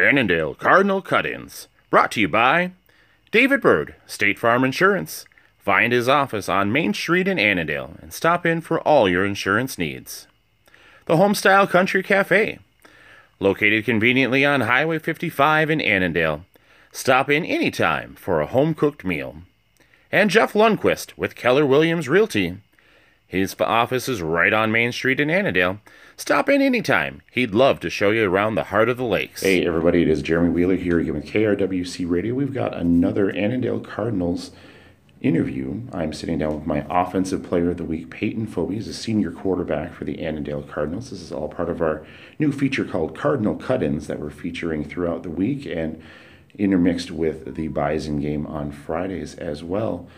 Annandale Cardinal Cut Ins. Brought to you by David Bird, State Farm Insurance. Find his office on Main Street in Annandale and stop in for all your insurance needs. The Homestyle Country Cafe. Located conveniently on Highway 55 in Annandale. Stop in anytime for a home cooked meal. And Jeff Lundquist with Keller Williams Realty. His office is right on Main Street in Annandale. Stop in anytime. He'd love to show you around the heart of the lakes. Hey, everybody, it is Jeremy Wheeler here again with KRWC Radio. We've got another Annandale Cardinals interview. I'm sitting down with my Offensive Player of the Week, Peyton Phoebe. He's a senior quarterback for the Annandale Cardinals. This is all part of our new feature called Cardinal Cut Ins that we're featuring throughout the week and intermixed with the Bison game on Fridays as well.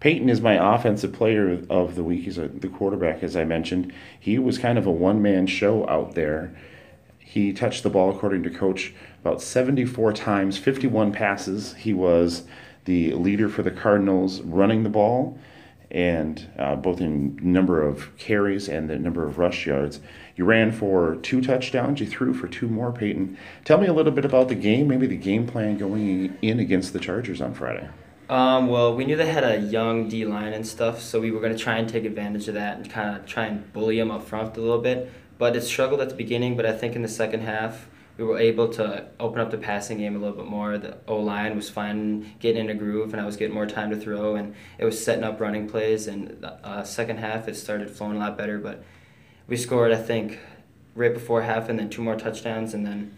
Peyton is my offensive player of the week. He's a, the quarterback, as I mentioned. He was kind of a one man show out there. He touched the ball, according to coach, about 74 times, 51 passes. He was the leader for the Cardinals running the ball, and uh, both in number of carries and the number of rush yards. You ran for two touchdowns. You threw for two more, Peyton. Tell me a little bit about the game, maybe the game plan going in against the Chargers on Friday. Um, well, we knew they had a young D line and stuff, so we were going to try and take advantage of that and kind of try and bully them up front a little bit. But it struggled at the beginning, but I think in the second half, we were able to open up the passing game a little bit more. The O line was fine getting in a groove, and I was getting more time to throw, and it was setting up running plays. And the uh, second half, it started flowing a lot better. But we scored, I think, right before half, and then two more touchdowns, and then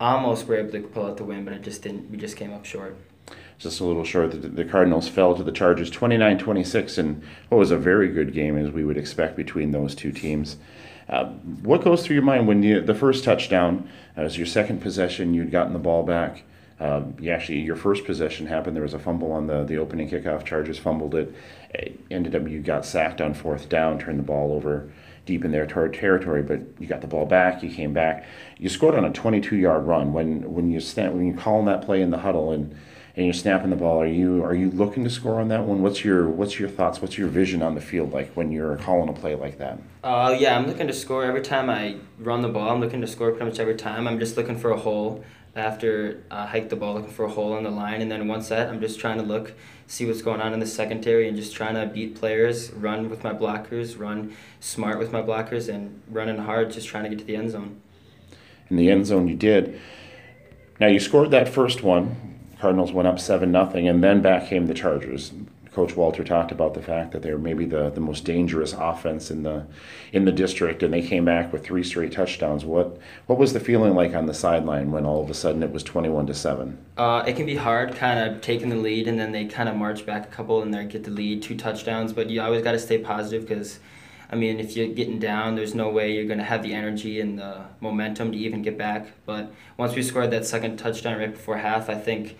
almost were able to pull out the win, but it just didn't. We just came up short just a little short. The, Cardinals fell to the Chargers 29 26 in what was a very good game, as we would expect between those two teams. Uh, what goes through your mind when you, the first touchdown uh, was your second possession, you'd gotten the ball back? Uh, you actually, your first possession happened. There was a fumble on the, the opening kickoff. Chargers fumbled it. it. Ended up, you got sacked on fourth down, turned the ball over deep in their ter- territory, but you got the ball back. You came back. You scored on a 22 yard run. When when you stand, when you call that play in the huddle and and you're snapping the ball, are you are you looking to score on that one? What's your what's your thoughts? What's your vision on the field like when you're calling a play like that? Uh, yeah, I'm looking to score every time I run the ball. I'm looking to score pretty much every time. I'm just looking for a hole after I hike the ball, looking for a hole in the line, and then once that, I'm just trying to look, see what's going on in the secondary, and just trying to beat players, run with my blockers, run smart with my blockers, and running hard, just trying to get to the end zone. In the end zone, you did. Now you scored that first one Cardinals went up seven nothing, and then back came the Chargers. Coach Walter talked about the fact that they were maybe the, the most dangerous offense in the in the district, and they came back with three straight touchdowns. What what was the feeling like on the sideline when all of a sudden it was twenty one to seven? Uh, it can be hard, kind of taking the lead, and then they kind of march back a couple, and they get the lead, two touchdowns. But you always got to stay positive because I mean, if you're getting down, there's no way you're going to have the energy and the momentum to even get back. But once we scored that second touchdown right before half, I think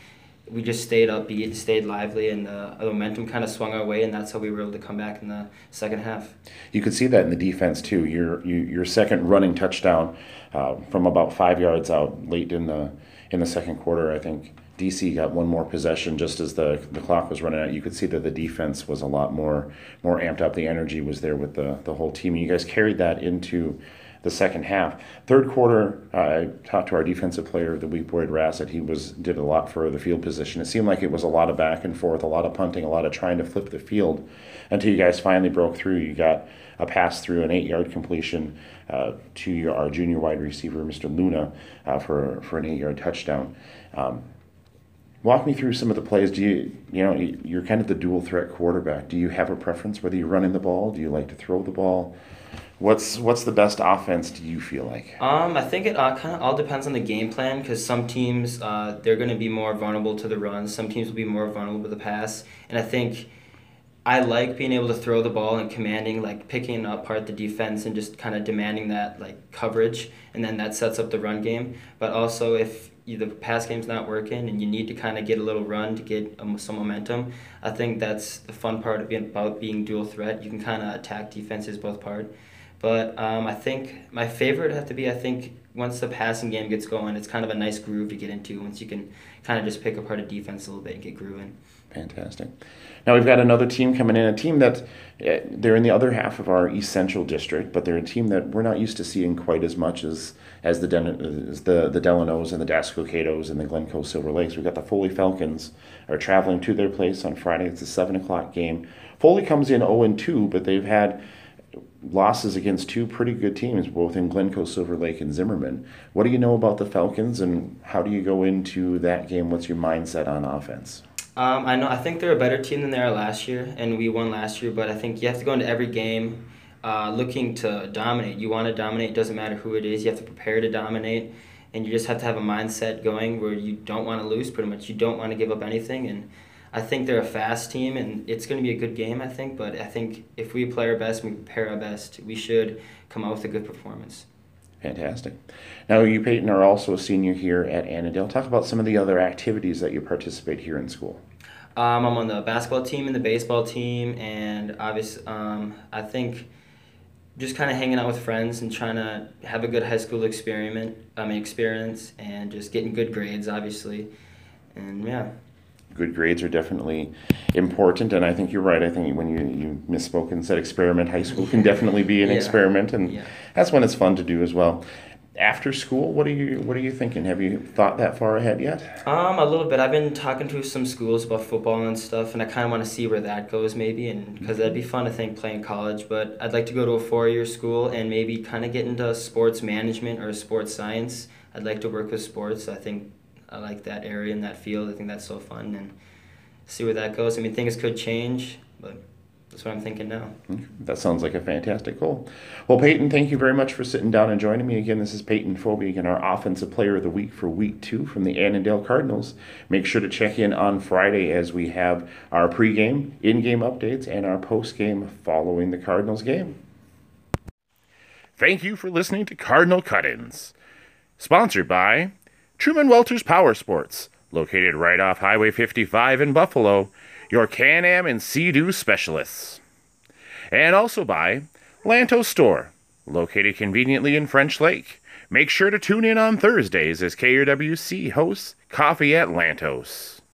we just stayed upbeat, stayed lively, and the momentum kind of swung our way, and that's how we were able to come back in the second half. You could see that in the defense too. Your you, your second running touchdown uh, from about five yards out late in the in the second quarter, I think DC got one more possession just as the, the clock was running out. You could see that the defense was a lot more more amped up. The energy was there with the, the whole team. And you guys carried that into the second half. Third quarter, uh, I talked to our defensive player of the week, Boyd Rassett. He was did a lot for the field position. It seemed like it was a lot of back and forth, a lot of punting, a lot of trying to flip the field until you guys finally broke through. You got a pass through an eight yard completion uh, to your, our junior wide receiver, Mr. Luna, uh, for, for an eight yard touchdown. Um, Walk me through some of the plays. Do you, you know, you're kind of the dual threat quarterback. Do you have a preference whether you're running the ball? Do you like to throw the ball? What's what's the best offense? Do you feel like? Um, I think it uh, kind of all depends on the game plan because some teams uh, they're going to be more vulnerable to the run. Some teams will be more vulnerable to the pass, and I think I like being able to throw the ball and commanding, like picking apart the defense and just kind of demanding that like coverage, and then that sets up the run game. But also, if you, the pass game's not working and you need to kind of get a little run to get um, some momentum, I think that's the fun part of being, about being dual threat. You can kind of attack defenses both part. But um, I think my favorite have to be I think once the passing game gets going, it's kind of a nice groove to get into once you can kind of just pick apart a defense a little bit and get grooving. Fantastic. Now we've got another team coming in, a team that uh, they're in the other half of our essential district, but they're a team that we're not used to seeing quite as much as as the Den- as the the Delanos and the Dassel-Cokatos and the Glencoe Silver Lakes. We've got the Foley Falcons are traveling to their place on Friday. It's a seven o'clock game. Foley comes in 0 and 2, but they've had losses against two pretty good teams, both in Glencoe, Silver Lake, and Zimmerman. What do you know about the Falcons, and how do you go into that game? What's your mindset on offense? Um, I know. I think they're a better team than they are last year, and we won last year. But I think you have to go into every game uh, looking to dominate. You want to dominate. Doesn't matter who it is. You have to prepare to dominate, and you just have to have a mindset going where you don't want to lose. Pretty much, you don't want to give up anything. And I think they're a fast team, and it's going to be a good game. I think, but I think if we play our best and we prepare our best, we should come out with a good performance. Fantastic. Now, you, Peyton, are also a senior here at Annandale. Talk about some of the other activities that you participate here in school. Um, I'm on the basketball team and the baseball team, and obviously, um, I think just kind of hanging out with friends and trying to have a good high school experiment, I mean, experience, and just getting good grades, obviously, and yeah. Good grades are definitely important, and I think you're right. I think when you, you misspoke and said experiment, high school can definitely be an Yeah. experiment, and Yeah. that's when it's fun to do as well. After school, what are you what are you thinking? Have you thought that far ahead yet? Um, a little bit. I've been talking to some schools about football and stuff, and I kind of want to see where that goes, maybe, and because that'd be fun to think playing college. But I'd like to go to a four-year school and maybe kind of get into sports management or sports science. I'd like to work with sports. I think I like that area and that field. I think that's so fun, and see where that goes. I mean, things could change, but that's what I'm thinking now. That sounds like a fantastic goal. Well, Peyton, thank you very much for sitting down and joining me again. This is Peyton Phoebe, again, our Offensive Player of the Week for Week Two from the Annandale Cardinals. Make sure to check in on Friday as we have our pregame, in-game updates, and our post-game following the Cardinals game. Thank you for listening to Cardinal Cut Ins. Sponsored by Trueman Welters Power Sports, located right off Highway 55 in Buffalo, your Can Am and Sea Doo specialists. And also by Lantos Store, located conveniently in French Lake. Make sure to tune in on Thursdays as KRWC hosts Coffee at Lantos.